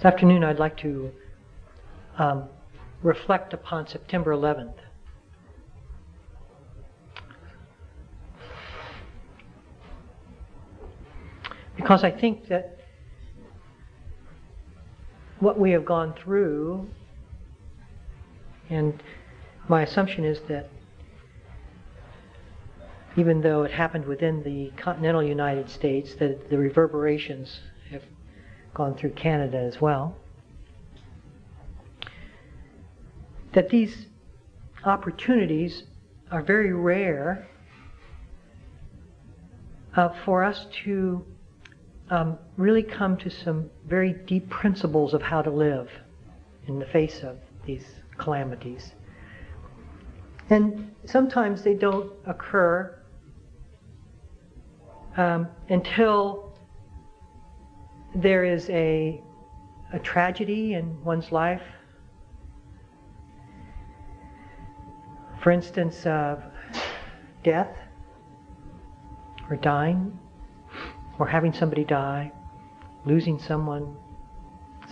This afternoon, I'd like to um, reflect upon September 11th. Because I think that what we have gone through, and my assumption is that even though it happened within the continental United States, that the reverberations gone through Canada as well. That these opportunities are very rare uh, for us to um, really come to some very deep principles of how to live in the face of these calamities. And sometimes they don't occur um, until there is a, a tragedy in one's life. For instance, uh, death, or dying, or having somebody die, losing someone,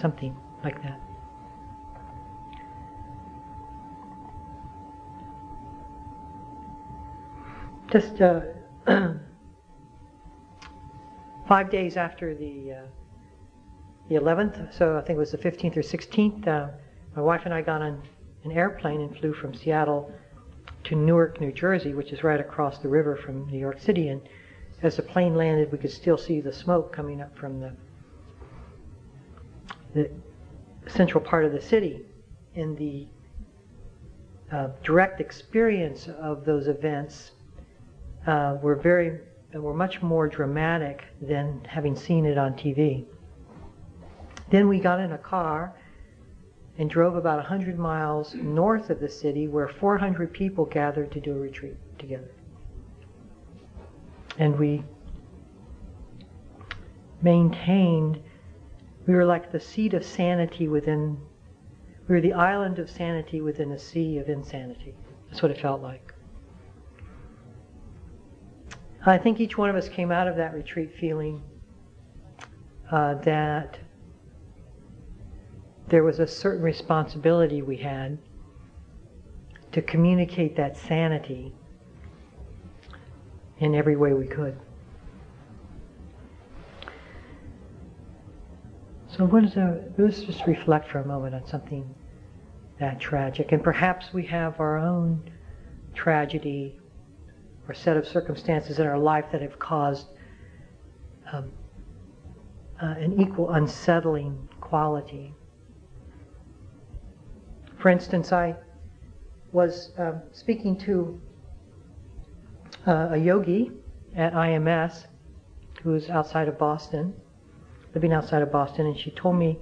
something like that. Just uh, five days after the uh, the 11th, so I think it was the 15th or 16th, uh, my wife and I got on an airplane and flew from Seattle to Newark, New Jersey, which is right across the river from New York City. And as the plane landed, we could still see the smoke coming up from the the central part of the city. And the uh, direct experience of those events uh, were very were much more dramatic than having seen it on TV. Then we got in a car and drove about 100 miles north of the city where 400 people gathered to do a retreat together. And we maintained, we were like the seat of sanity within, we were the island of sanity within a sea of insanity. That's what it felt like. I think each one of us came out of that retreat feeling uh, that there was a certain responsibility we had to communicate that sanity in every way we could. So what is a, let's just reflect for a moment on something that tragic. And perhaps we have our own tragedy or set of circumstances in our life that have caused um, uh, an equal unsettling quality. For instance, I was um, speaking to uh, a yogi at IMS who's outside of Boston, living outside of Boston, and she told me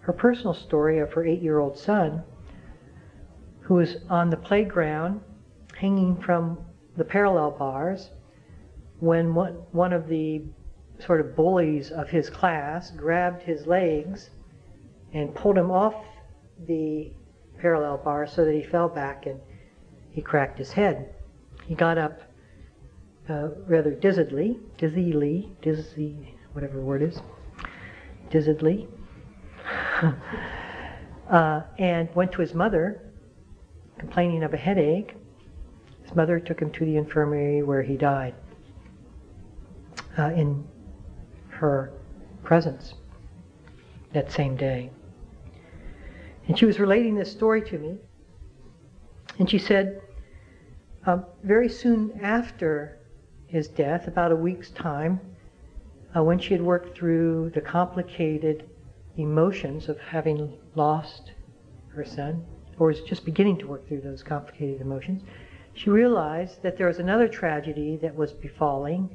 her personal story of her eight year old son who was on the playground hanging from the parallel bars when one, one of the sort of bullies of his class grabbed his legs and pulled him off the parallel bar so that he fell back and he cracked his head. He got up uh, rather dizzily, dizzily, dizzy, whatever the word is, dizzily, uh, and went to his mother complaining of a headache his mother took him to the infirmary where he died uh, in her presence that same day. And she was relating this story to me. And she said, uh, very soon after his death, about a week's time, uh, when she had worked through the complicated emotions of having lost her son, or was just beginning to work through those complicated emotions, she realized that there was another tragedy that was befalling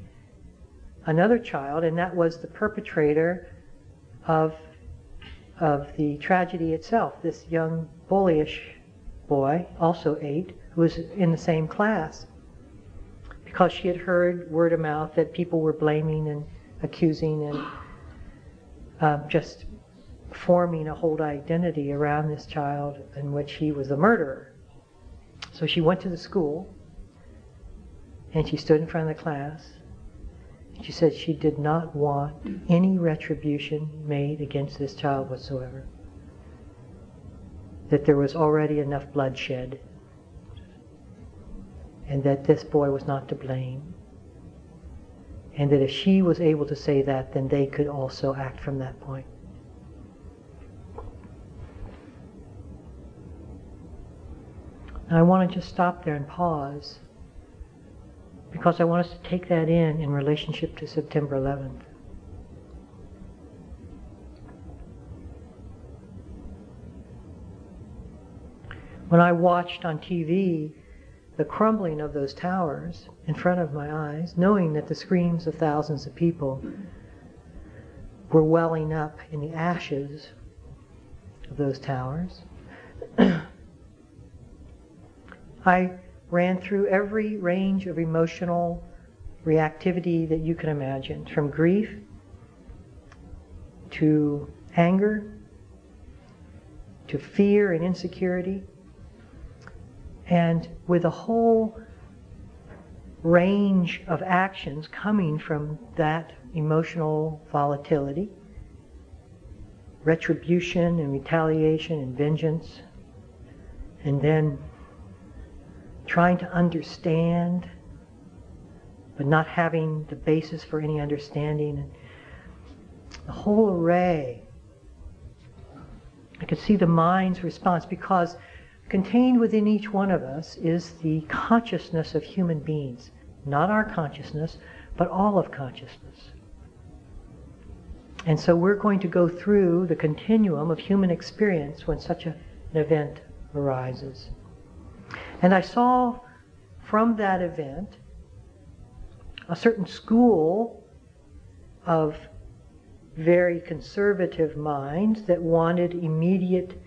another child, and that was the perpetrator of, of the tragedy itself, this young bullyish boy, also eight, who was in the same class. Because she had heard word of mouth that people were blaming and accusing and uh, just forming a whole identity around this child in which he was the murderer. So she went to the school and she stood in front of the class She said she did not want any retribution made against this child whatsoever. That there was already enough bloodshed. And that this boy was not to blame. And that if she was able to say that, then they could also act from that point. I want to just stop there and pause because I want us to take that in in relationship to September 11th. When I watched on TV the crumbling of those towers in front of my eyes, knowing that the screams of thousands of people were welling up in the ashes of those towers, I ran through every range of emotional reactivity that you can imagine, from grief to anger to fear and insecurity, and with a whole range of actions coming from that emotional volatility, retribution and retaliation and vengeance, and then trying to understand, but not having the basis for any understanding. And the whole array. I could see the mind's response because contained within each one of us is the consciousness of human beings. Not our consciousness, but all of consciousness. And so we're going to go through the continuum of human experience when such a, an event arises. And I saw from that event a certain school of very conservative minds that wanted immediate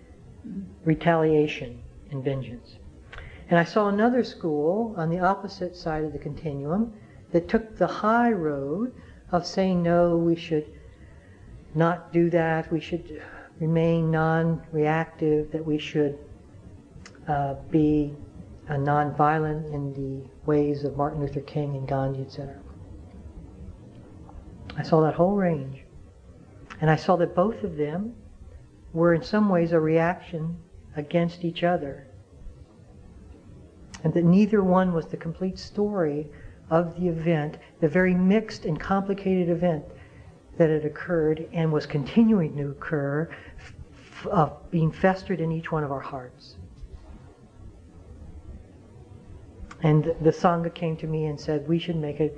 retaliation and vengeance. And I saw another school on the opposite side of the continuum that took the high road of saying, no, we should not do that, we should remain non reactive, that we should uh, be uh, nonviolent in the ways of Martin Luther King and Gandhi, etc. I saw that whole range. And I saw that both of them were in some ways a reaction against each other. And that neither one was the complete story of the event, the very mixed and complicated event that had occurred and was continuing to occur, f- uh, being festered in each one of our hearts. And the Sangha came to me and said, we should make it.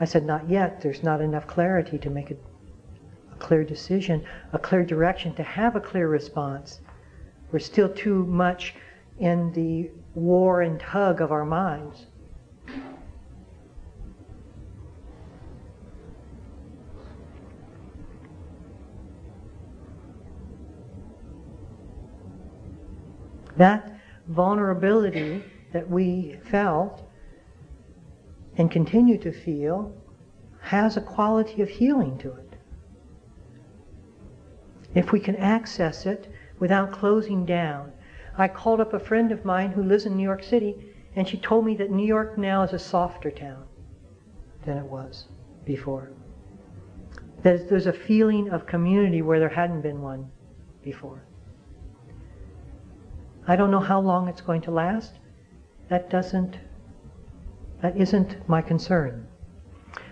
I said, not yet. There's not enough clarity to make a, a clear decision, a clear direction, to have a clear response. We're still too much in the war and tug of our minds. That vulnerability that we felt and continue to feel has a quality of healing to it. If we can access it without closing down. I called up a friend of mine who lives in New York City, and she told me that New York now is a softer town than it was before. That there's a feeling of community where there hadn't been one before. I don't know how long it's going to last that doesn't, that isn't my concern.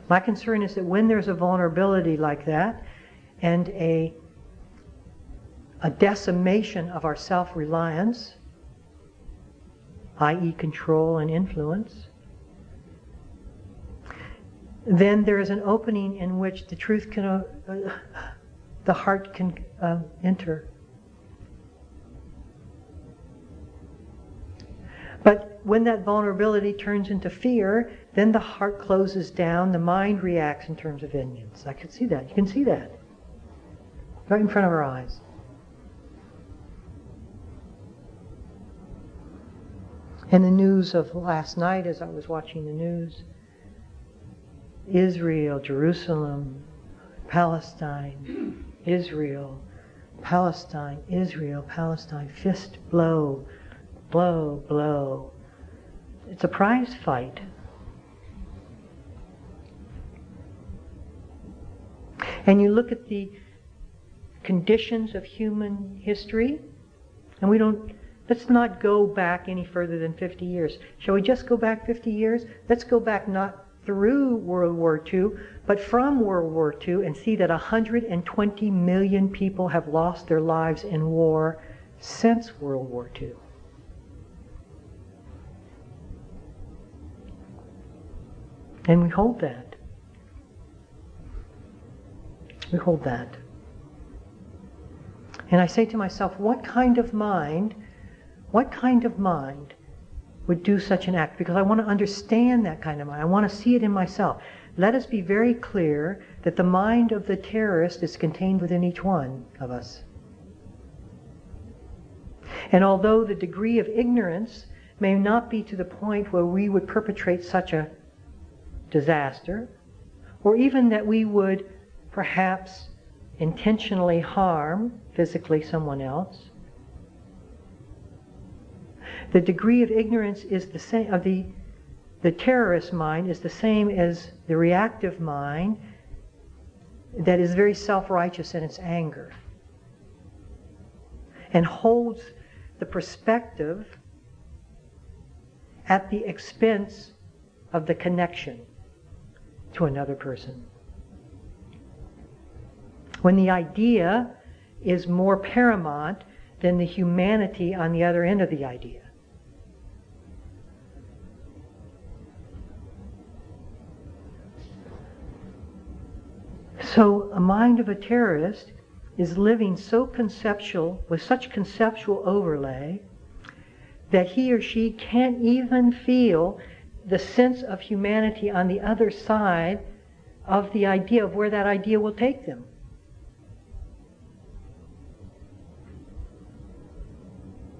My concern is that when there's a vulnerability like that and a, a decimation of our self reliance, i.e., control and influence, then there is an opening in which the truth can, uh, the heart can uh, enter. But when that vulnerability turns into fear, then the heart closes down, the mind reacts in terms of vengeance. I can see that. You can see that. Right in front of our eyes. In the news of last night, as I was watching the news, Israel, Jerusalem, Palestine, Israel, Palestine, Israel, Palestine, fist blow, blow, blow. It's a prize fight. And you look at the conditions of human history, and we don't, let's not go back any further than 50 years. Shall we just go back 50 years? Let's go back not through World War II, but from World War II and see that 120 million people have lost their lives in war since World War II. And we hold that. We hold that. And I say to myself, what kind of mind, what kind of mind would do such an act? Because I want to understand that kind of mind. I want to see it in myself. Let us be very clear that the mind of the terrorist is contained within each one of us. And although the degree of ignorance may not be to the point where we would perpetrate such a disaster, or even that we would perhaps intentionally harm physically someone else. The degree of ignorance is the same of the the terrorist mind is the same as the reactive mind that is very self-righteous in its anger and holds the perspective at the expense of the connection to another person. When the idea is more paramount than the humanity on the other end of the idea. So, a mind of a terrorist is living so conceptual, with such conceptual overlay, that he or she can't even feel the sense of humanity on the other side of the idea of where that idea will take them.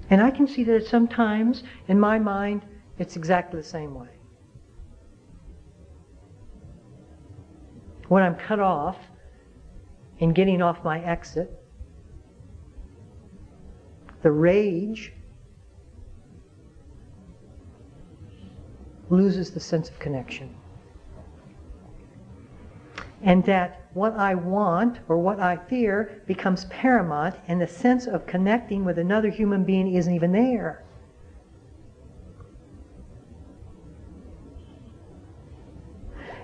And I can see that sometimes, in my mind, it's exactly the same way. When I'm cut off in getting off my exit, the rage loses the sense of connection. And that what I want or what I fear becomes paramount, and the sense of connecting with another human being isn't even there.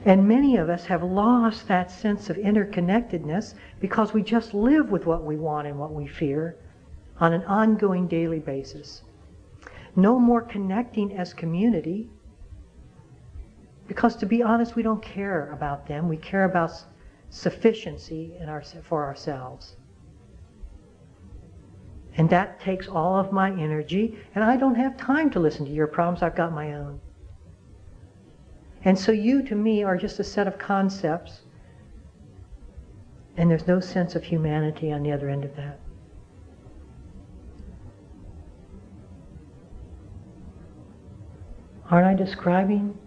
And many of us have lost that sense of interconnectedness because we just live with what we want and what we fear on an ongoing daily basis. No more connecting as community because to be honest, we don't care about them. We care about sufficiency in our, for ourselves. And that takes all of my energy, and I don't have time to listen to your problems. I've got my own. And so you, to me, are just a set of concepts, and there's no sense of humanity on the other end of that. Aren't I describing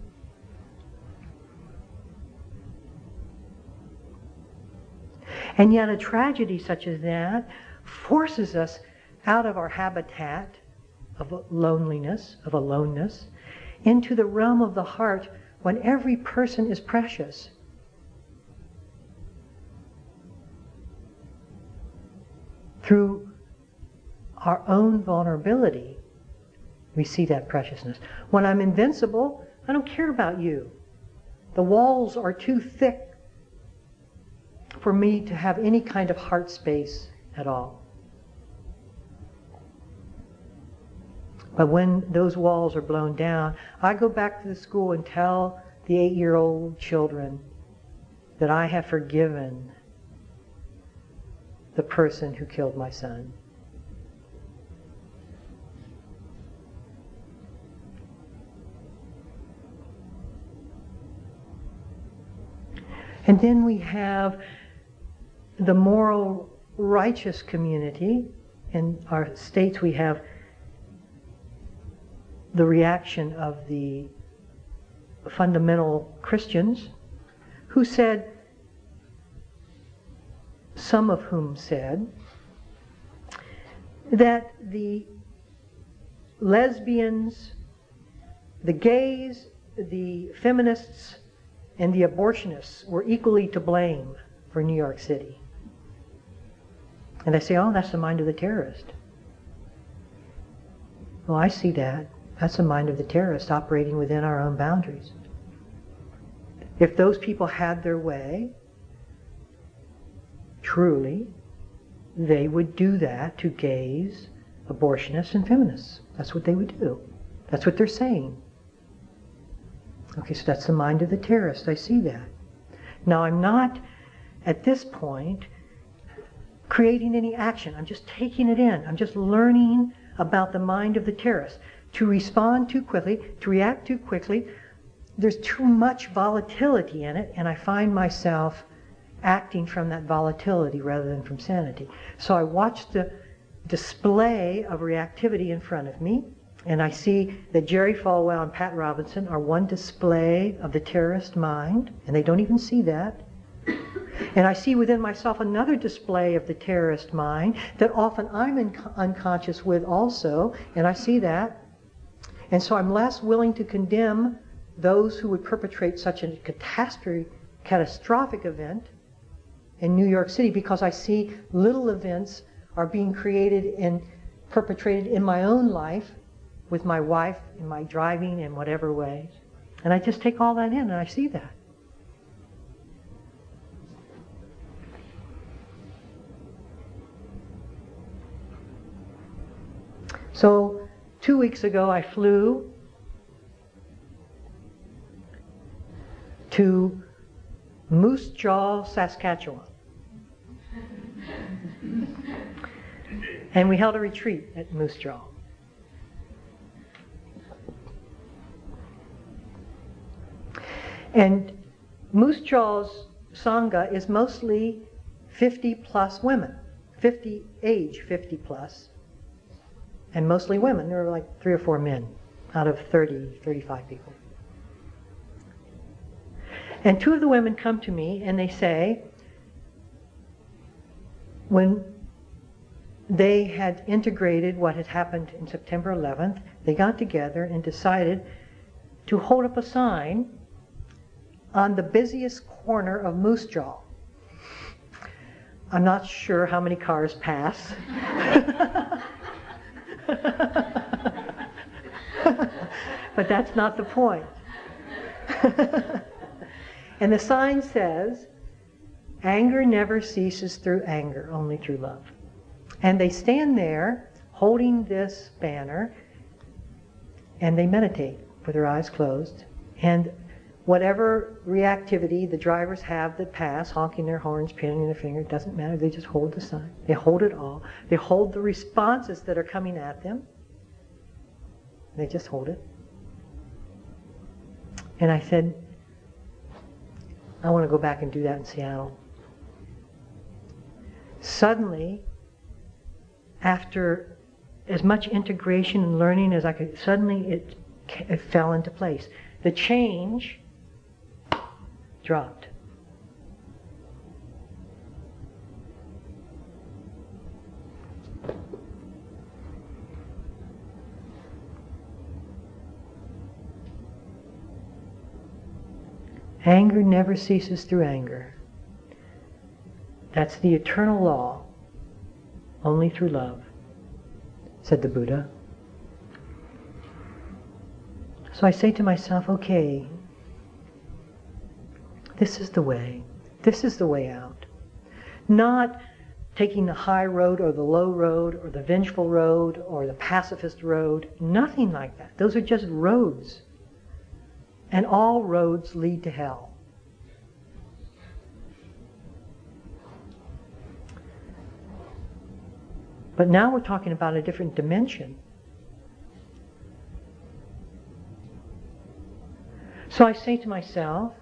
And yet, a tragedy such as that forces us out of our habitat of loneliness, of aloneness, into the realm of the heart when every person is precious. Through our own vulnerability, we see that preciousness. When I'm invincible, I don't care about you. The walls are too thick for me to have any kind of heart space at all. But when those walls are blown down, I go back to the school and tell the eight year old children that I have forgiven the person who killed my son. And then we have the moral righteous community. In our states, we have the reaction of the fundamental Christians who said, some of whom said, that the lesbians, the gays, the feminists, and the abortionists were equally to blame for New York City. And they say, oh, that's the mind of the terrorist. Well, I see that. That's the mind of the terrorist operating within our own boundaries. If those people had their way, truly, they would do that to gays, abortionists, and feminists. That's what they would do. That's what they're saying. Okay, so that's the mind of the terrorist. I see that. Now, I'm not, at this point, creating any action. I'm just taking it in. I'm just learning about the mind of the terrorist. To respond too quickly, to react too quickly, there's too much volatility in it, and I find myself acting from that volatility rather than from sanity. So I watch the display of reactivity in front of me, and I see that Jerry Falwell and Pat Robertson are one display of the terrorist mind, and they don't even see that. And I see within myself another display of the terrorist mind that often I'm unconscious with also, and I see that. And so I'm less willing to condemn those who would perpetrate such a catastrophe, catastrophic event in New York City because I see little events are being created and perpetrated in my own life with my wife, in my driving, in whatever way. And I just take all that in and I see that. So, two weeks ago, I flew to Moose Jaw, Saskatchewan. and we held a retreat at Moose Jaw. And Moose Jaw's Sangha is mostly 50 plus women, 50 age 50 plus, and mostly women. There were like three or four men out of 30, 35 people. And two of the women come to me and they say, when they had integrated what had happened in September 11th, they got together and decided to hold up a sign on the busiest corner of Moose Jaw. I'm not sure how many cars pass. but that's not the point. And the sign says, anger never ceases through anger, only through love. And they stand there holding this banner and they meditate with their eyes closed. And whatever reactivity the drivers have that pass, honking their horns, pointing their finger, it doesn't matter. They just hold the sign. They hold it all. They hold the responses that are coming at them. They just hold it. And I said, I want to go back and do that in Seattle. Suddenly, after as much integration and learning as I could, suddenly it, it fell into place. The change dropped. Anger never ceases through anger. That's the eternal law, only through love, said the Buddha. So I say to myself, okay, this is the way. This is the way out. Not taking the high road or the low road or the vengeful road or the pacifist road. Nothing like that. Those are just roads and all roads lead to hell. But now we're talking about a different dimension. So I say to myself,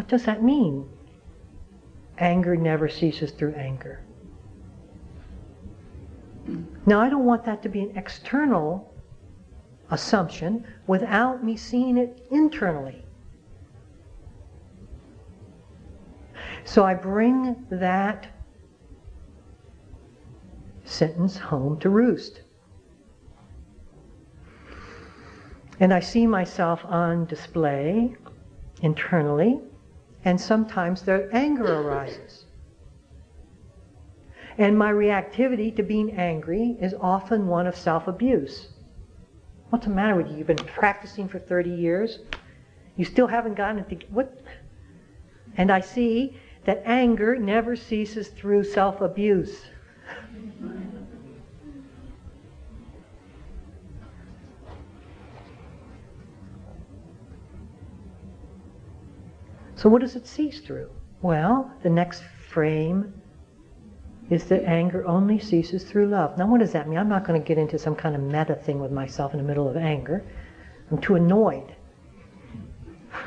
what does that mean? Anger never ceases through anger. Now, I don't want that to be an external assumption without me seeing it internally. So I bring that sentence home to roost. And I see myself on display internally, and sometimes the anger arises. And my reactivity to being angry is often one of self abuse. What's the matter with you? You've been practicing for 30 years. You still haven't gotten it to what? And I see that anger never ceases through self abuse. So, what does it cease through? Well, the next frame is that anger only ceases through love. Now, what does that mean? I'm not going to get into some kind of meta thing with myself in the middle of anger. I'm too annoyed.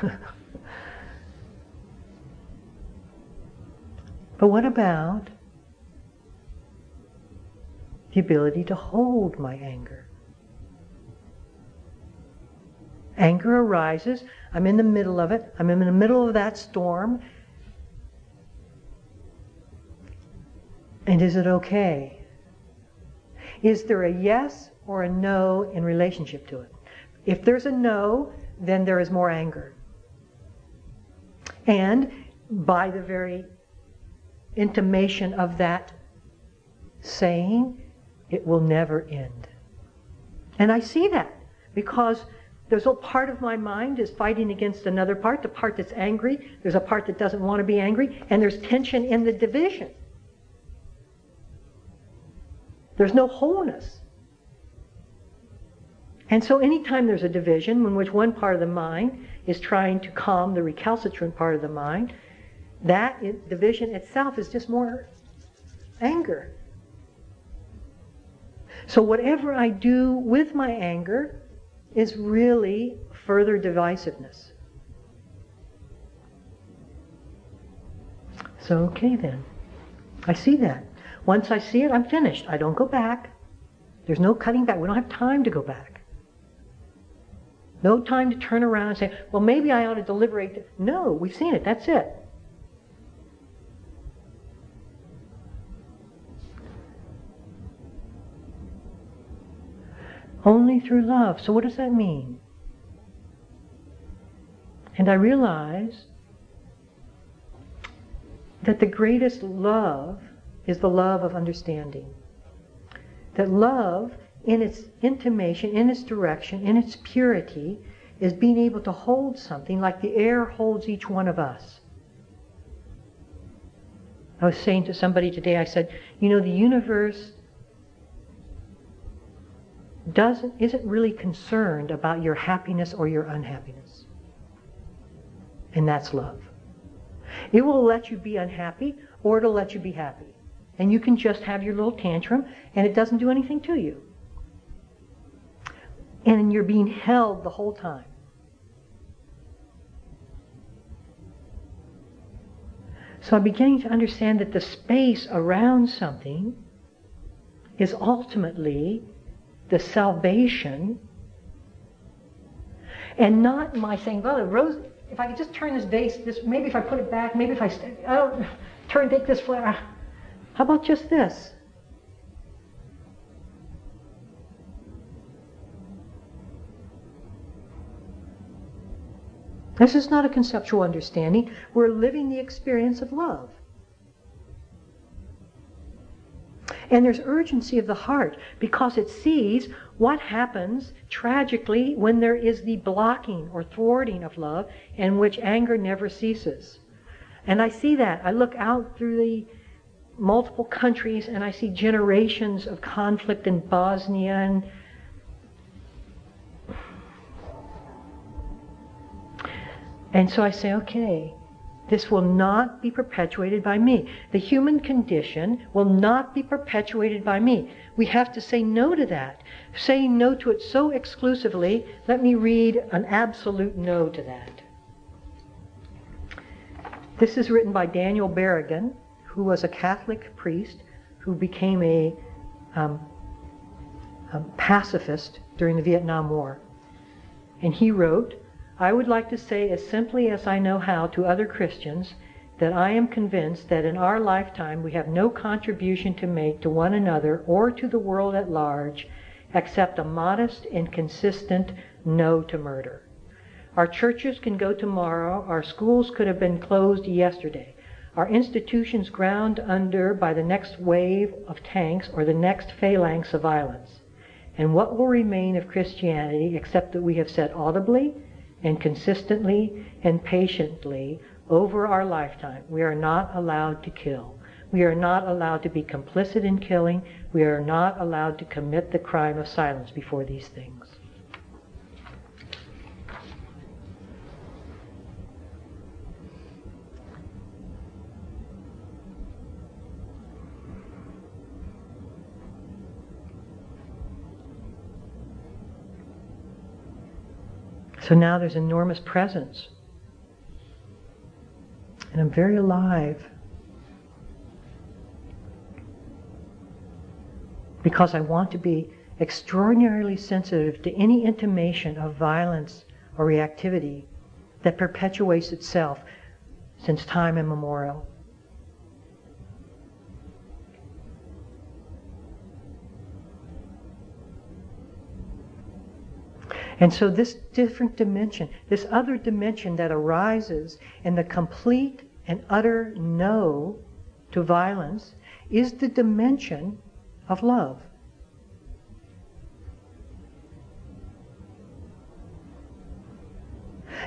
but what about the ability to hold my anger? Anger arises. I'm in the middle of it. I'm in the middle of that storm. And is it okay? Is there a yes or a no in relationship to it? If there's a no, then there is more anger. And by the very intimation of that saying, it will never end. And I see that because there's a part of my mind is fighting against another part, the part that's angry. There's a part that doesn't want to be angry, and there's tension in the division. There's no wholeness. And so anytime there's a division in which one part of the mind is trying to calm the recalcitrant part of the mind, that division itself is just more anger. So whatever I do with my anger, is really further divisiveness. So, okay then. I see that. Once I see it, I'm finished. I don't go back. There's no cutting back. We don't have time to go back. No time to turn around and say, well, maybe I ought to deliberate. No, we've seen it. That's it. Only through love. So, what does that mean? And I realize that the greatest love is the love of understanding. That love, in its intimation, in its direction, in its purity, is being able to hold something like the air holds each one of us. I was saying to somebody today, I said, you know, the universe doesn't isn't really concerned about your happiness or your unhappiness. And that's love. It will let you be unhappy or it'll let you be happy. And you can just have your little tantrum and it doesn't do anything to you. And you're being held the whole time. So I'm beginning to understand that the space around something is ultimately the salvation, and not my saying, well, Rose, if I could just turn this vase, this maybe if I put it back, maybe if I, I don't turn, take this flower. How about just this? This is not a conceptual understanding. We're living the experience of love. And there's urgency of the heart because it sees what happens tragically when there is the blocking or thwarting of love in which anger never ceases. And I see that. I look out through the multiple countries and I see generations of conflict in Bosnia and and so I say, okay, this will not be perpetuated by me. The human condition will not be perpetuated by me. We have to say no to that. Saying no to it so exclusively, let me read an absolute no to that. This is written by Daniel Berrigan, who was a Catholic priest who became a, um, a pacifist during the Vietnam War. And he wrote, I would like to say as simply as I know how to other Christians that I am convinced that in our lifetime we have no contribution to make to one another or to the world at large except a modest and consistent no to murder. Our churches can go tomorrow, our schools could have been closed yesterday. our institutions ground under by the next wave of tanks or the next phalanx of violence? And what will remain of Christianity except that we have said audibly and consistently and patiently over our lifetime, we are not allowed to kill. We are not allowed to be complicit in killing. We are not allowed to commit the crime of silence before these things. So now there's enormous presence. And I'm very alive. Because I want to be extraordinarily sensitive to any intimation of violence or reactivity that perpetuates itself since time immemorial. And so, this different dimension, this other dimension that arises in the complete and utter no to violence, is the dimension of love.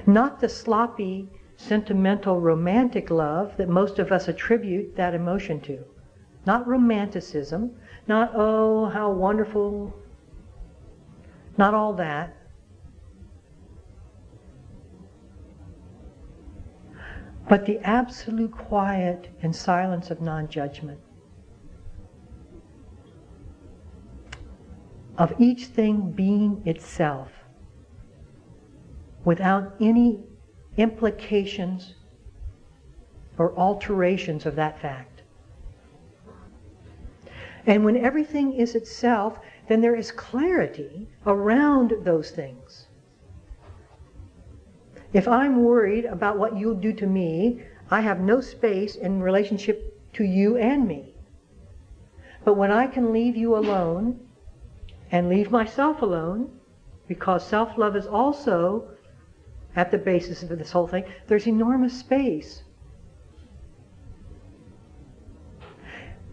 Not the sloppy, sentimental, romantic love that most of us attribute that emotion to. Not romanticism, not, oh, how wonderful, not all that. But the absolute quiet and silence of non judgment. Of each thing being itself without any implications or alterations of that fact. And when everything is itself, then there is clarity around those things. If I'm worried about what you'll do to me, I have no space in relationship to you and me. But when I can leave you alone and leave myself alone, because self love is also at the basis of this whole thing, there's enormous space.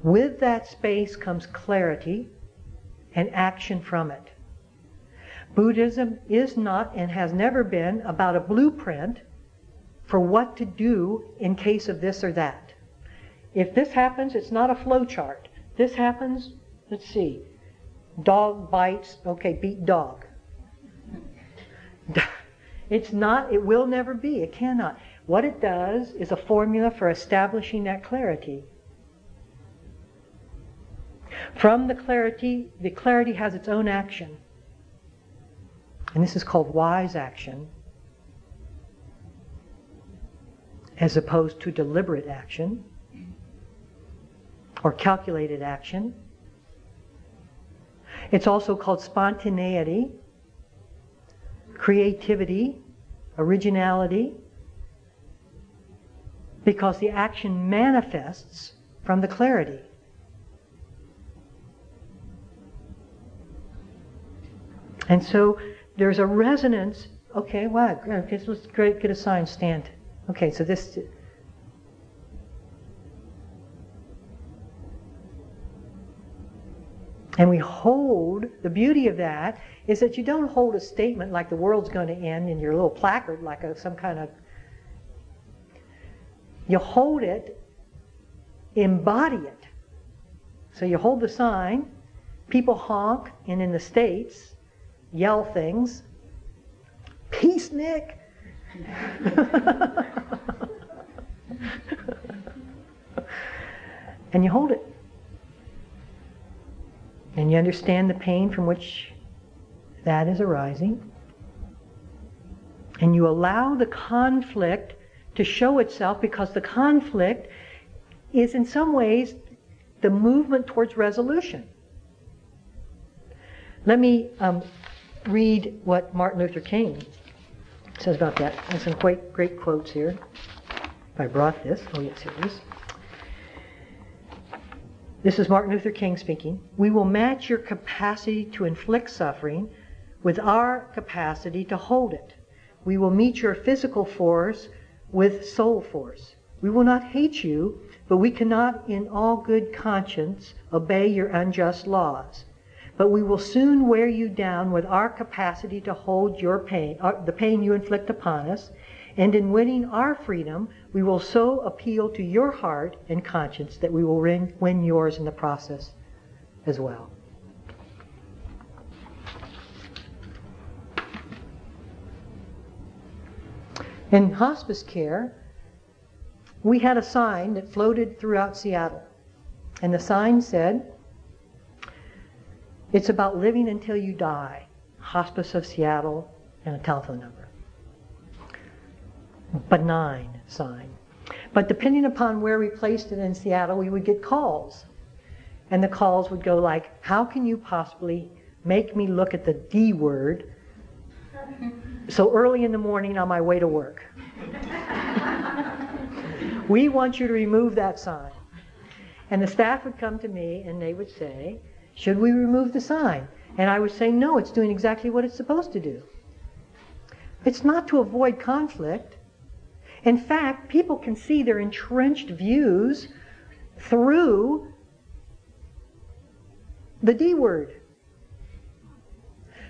With that space comes clarity and action from it. Buddhism is not and has never been about a blueprint for what to do in case of this or that. If this happens, it's not a flow chart. This happens, let's see. Dog bites, okay, beat dog. It's not, it will never be, it cannot. What it does is a formula for establishing that clarity. From the clarity, the clarity has its own action. And this is called wise action, as opposed to deliberate action or calculated action. It's also called spontaneity, creativity, originality, because the action manifests from the clarity. And so there's a resonance. Okay, wow. Okay, so let's get a sign stand. Okay, so this. And we hold, the beauty of that is that you don't hold a statement like the world's going to end in your little placard, like a, some kind of. You hold it, embody it. So you hold the sign, people honk, and in the States, yell things. Peacenik. and you hold it. And you understand the pain from which that is arising. And you allow the conflict to show itself because the conflict is, in some ways, the movement towards resolution. Let me um, read what Martin Luther King says about that. There's some great, great quotes here. If I brought this, oh yes, here it is. This is Martin Luther King speaking. We will match your capacity to inflict suffering with our capacity to hold it. We will meet your physical force with soul force. We will not hate you, but we cannot in all good conscience obey your unjust laws. But we will soon wear you down with our capacity to hold your pain, uh, the pain you inflict upon us, and in winning our freedom, we will so appeal to your heart and conscience that we will win, win yours in the process as well. In hospice care, we had a sign that floated throughout Seattle. And the sign said, It's about living until you die. Hospice of Seattle and a telephone number. Benign sign. But depending upon where we placed it in Seattle, we would get calls. And the calls would go like, How can you possibly make me look at the D word so early in the morning on my way to work? we want you to remove that sign. And the staff would come to me and they would say, Should we remove the sign? And I would say, No, it's doing exactly what it's supposed to do. It's not to avoid conflict. In fact, people can see their entrenched views through the D word.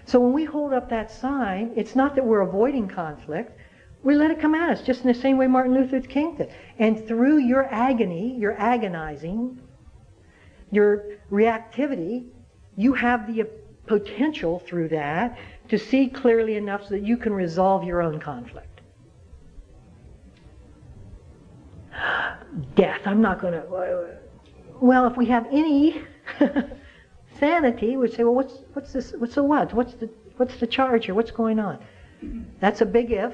So when we hold up that sign, it's not that we're avoiding conflict. We let it come at us, just in the same way Martin Luther King did. And through your agony, your agonizing, your reactivity, you have the potential through that to see clearly enough so that you can resolve your own conflict. Death, I'm not going to. Well, if we have any sanity, we'd say, well, what's, what's this? What's the what? What's the, what's the charge here? What's going on? That's a big if.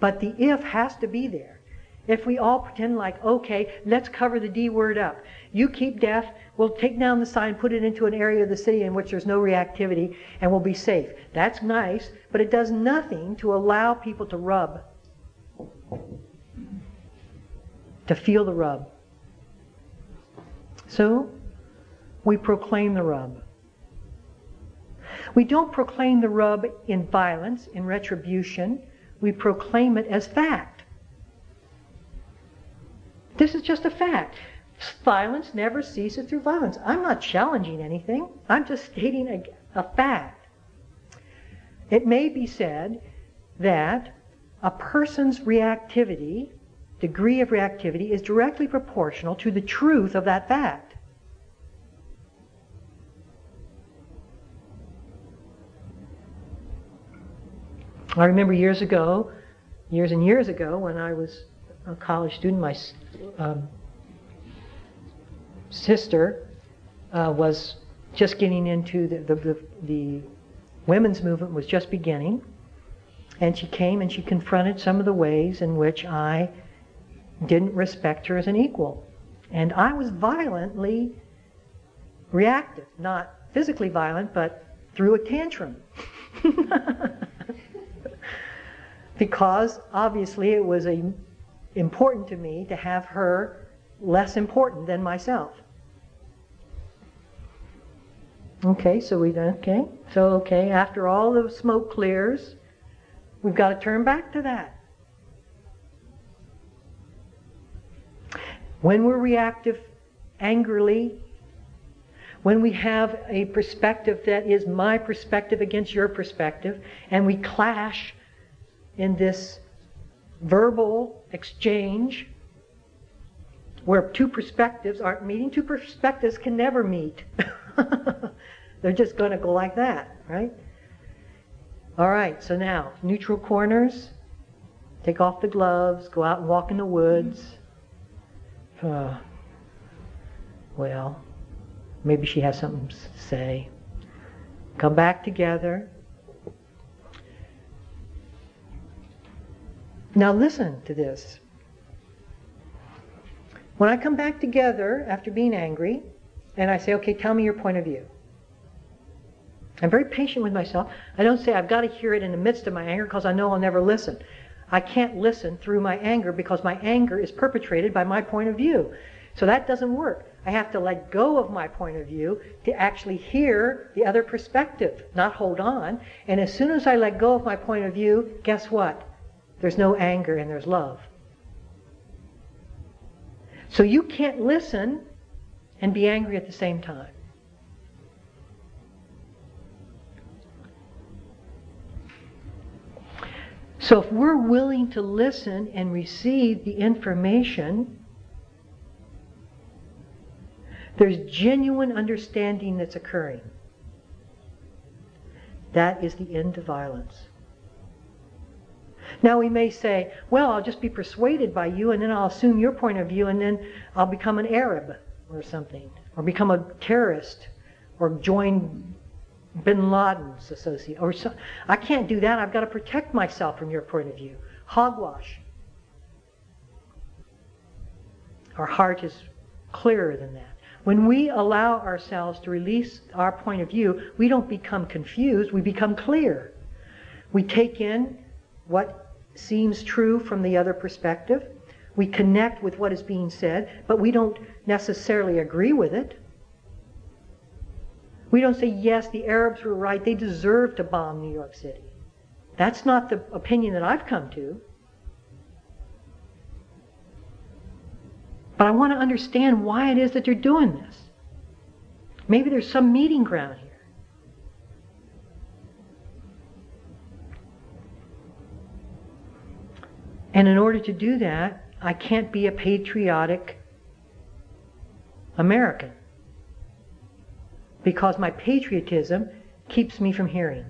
But the if has to be there. If we all pretend like, okay, let's cover the D word up. You keep deaf, we'll take down the sign, put it into an area of the city in which there's no reactivity, and we'll be safe. That's nice, but it does nothing to allow people to rub, to feel the rub. So, we proclaim the rub. We don't proclaim the rub in violence, in retribution we proclaim it as fact. This is just a fact. Violence never ceases through violence. I'm not challenging anything. I'm just stating a, a fact. It may be said that a person's reactivity, degree of reactivity, is directly proportional to the truth of that fact. I remember years ago, years and years ago, when I was a college student, my um, sister uh, was just getting into the, the, the, the women's movement was just beginning, and she came and she confronted some of the ways in which I didn't respect her as an equal. And I was violently reactive, not physically violent, but through a tantrum. because obviously it was a, important to me to have her less important than myself. Okay, so we okay. So okay, after all the smoke clears, we've got to turn back to that. When we're reactive angrily, when we have a perspective that is my perspective against your perspective, and we clash in this verbal exchange where two perspectives aren't meeting. Two perspectives can never meet. They're just going to go like that, right? All right, so now, neutral corners. Take off the gloves, go out and walk in the woods. Uh, well, maybe she has something to say. Come back together. Now listen to this. When I come back together after being angry, and I say, okay, tell me your point of view. I'm very patient with myself. I don't say I've got to hear it in the midst of my anger because I know I'll never listen. I can't listen through my anger because my anger is perpetrated by my point of view. So that doesn't work. I have to let go of my point of view to actually hear the other perspective, not hold on. And as soon as I let go of my point of view, guess what? There's no anger and there's love. So you can't listen and be angry at the same time. So if we're willing to listen and receive the information, there's genuine understanding that's occurring. That is the end of violence. Now we may say, well, I'll just be persuaded by you and then I'll assume your point of view and then I'll become an Arab or something, or become a terrorist, or join bin Laden's associate. Or so, I can't do that. I've got to protect myself from your point of view. Hogwash. Our heart is clearer than that. When we allow ourselves to release our point of view, we don't become confused, we become clear. We take in what seems true from the other perspective. We connect with what is being said, but we don't necessarily agree with it. We don't say, yes, the Arabs were right, they deserve to bomb New York City. That's not the opinion that I've come to. But I want to understand why it is that you're doing this. Maybe there's some meeting ground here. And in order to do that, I can't be a patriotic American because my patriotism keeps me from hearing.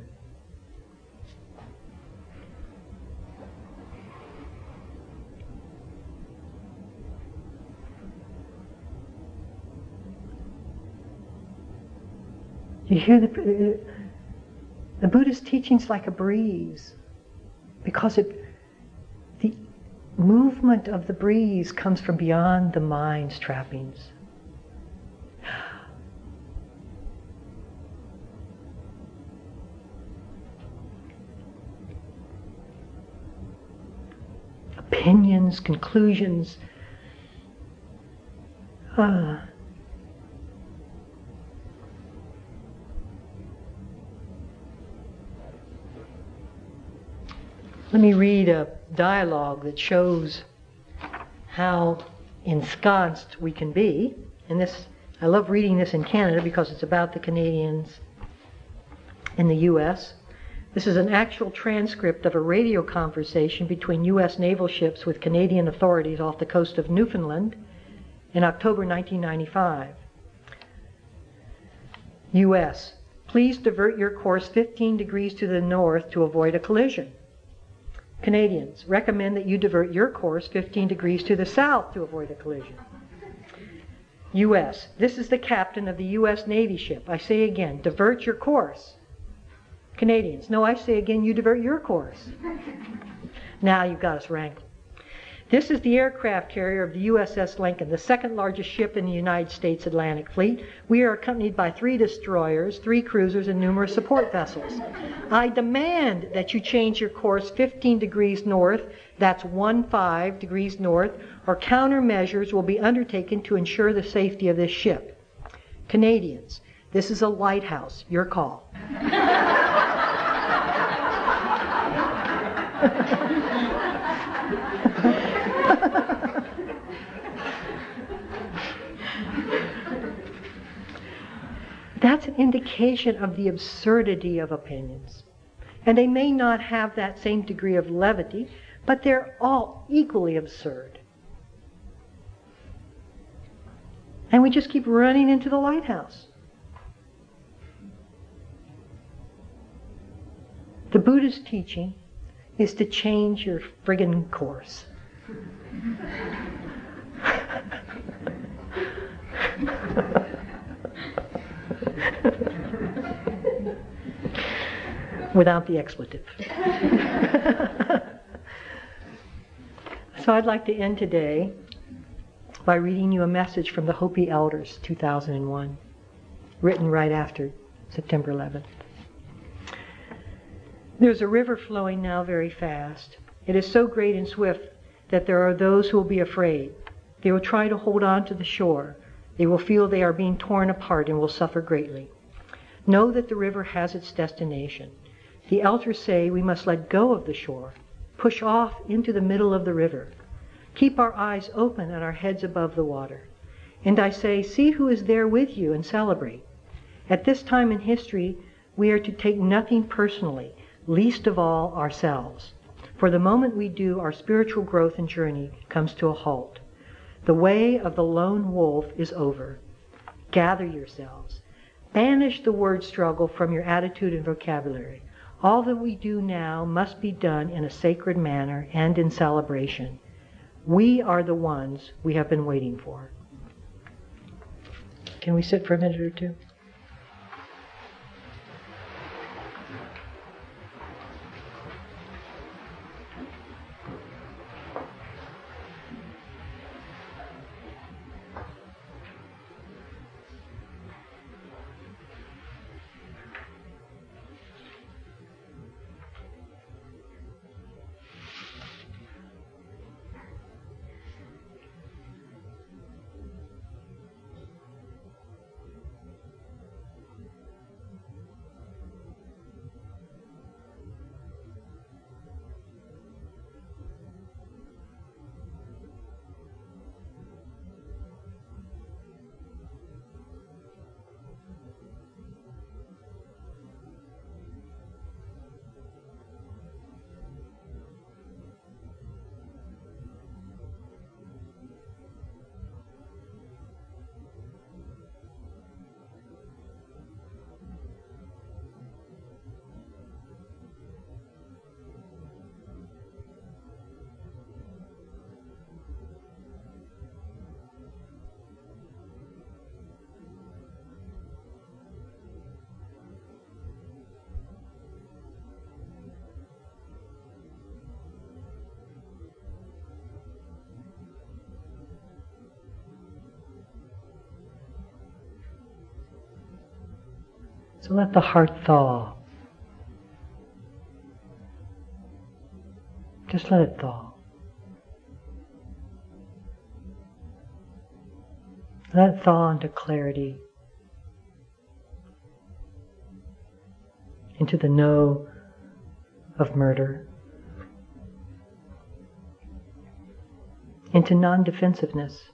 You hear the, uh, the Buddhist teachings like a breeze because it, movement of the breeze comes from beyond the mind's trappings. opinions, conclusions. Ah. Let me read a dialogue that shows how ensconced we can be. And this, I love reading this in Canada because it's about the Canadians in the U.S. This is an actual transcript of a radio conversation between U.S. naval ships with Canadian authorities off the coast of Newfoundland in October 1995. U.S. Please divert your course 15 degrees to the north to avoid a collision. Canadians recommend that you divert your course 15 degrees to the south to avoid a collision. U.S. This is the captain of the U.S. Navy ship. I say again, divert your course Canadians. No, I say again, you divert your course. now you've got us wrangled. This is the aircraft carrier of the USS Lincoln, the second largest ship in the United States Atlantic Fleet. We are accompanied by three destroyers, three cruisers, and numerous support vessels. I demand that you change your course 15 degrees north, that's 1 5 degrees north, or countermeasures will be undertaken to ensure the safety of this ship. Canadians, this is a lighthouse. Your call. indication of the absurdity of opinions. And they may not have that same degree of levity, but they're all equally absurd. And we just keep running into the lighthouse. The Buddha's teaching is to change your friggin' course. Without the expletive. so I'd like to end today by reading you a message from the Hopi Elders, 2001, written right after September 11th. There's a river flowing now very fast. It is so great and swift that there are those who will be afraid. They will try to hold on to the shore. They will feel they are being torn apart and will suffer greatly. Know that the river has its destination. The elders say we must let go of the shore, push off into the middle of the river. Keep our eyes open and our heads above the water. And I say, see who is there with you and celebrate. At this time in history, we are to take nothing personally, least of all ourselves. For the moment we do, our spiritual growth and journey comes to a halt. The way of the lone wolf is over. Gather yourselves. Banish the word struggle from your attitude and vocabulary. All that we do now must be done in a sacred manner and in celebration. We are the ones we have been waiting for. Can we sit for a minute or two? So let the heart thaw. Just let it thaw. Let it thaw into clarity, into the no of murder, into non defensiveness.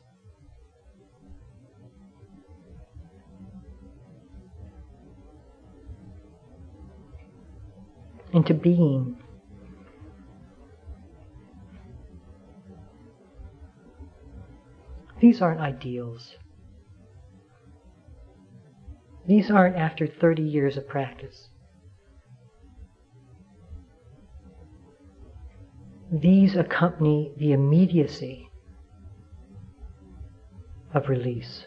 Into being. These aren't ideals. These aren't after 30 years of practice. These accompany the immediacy of release.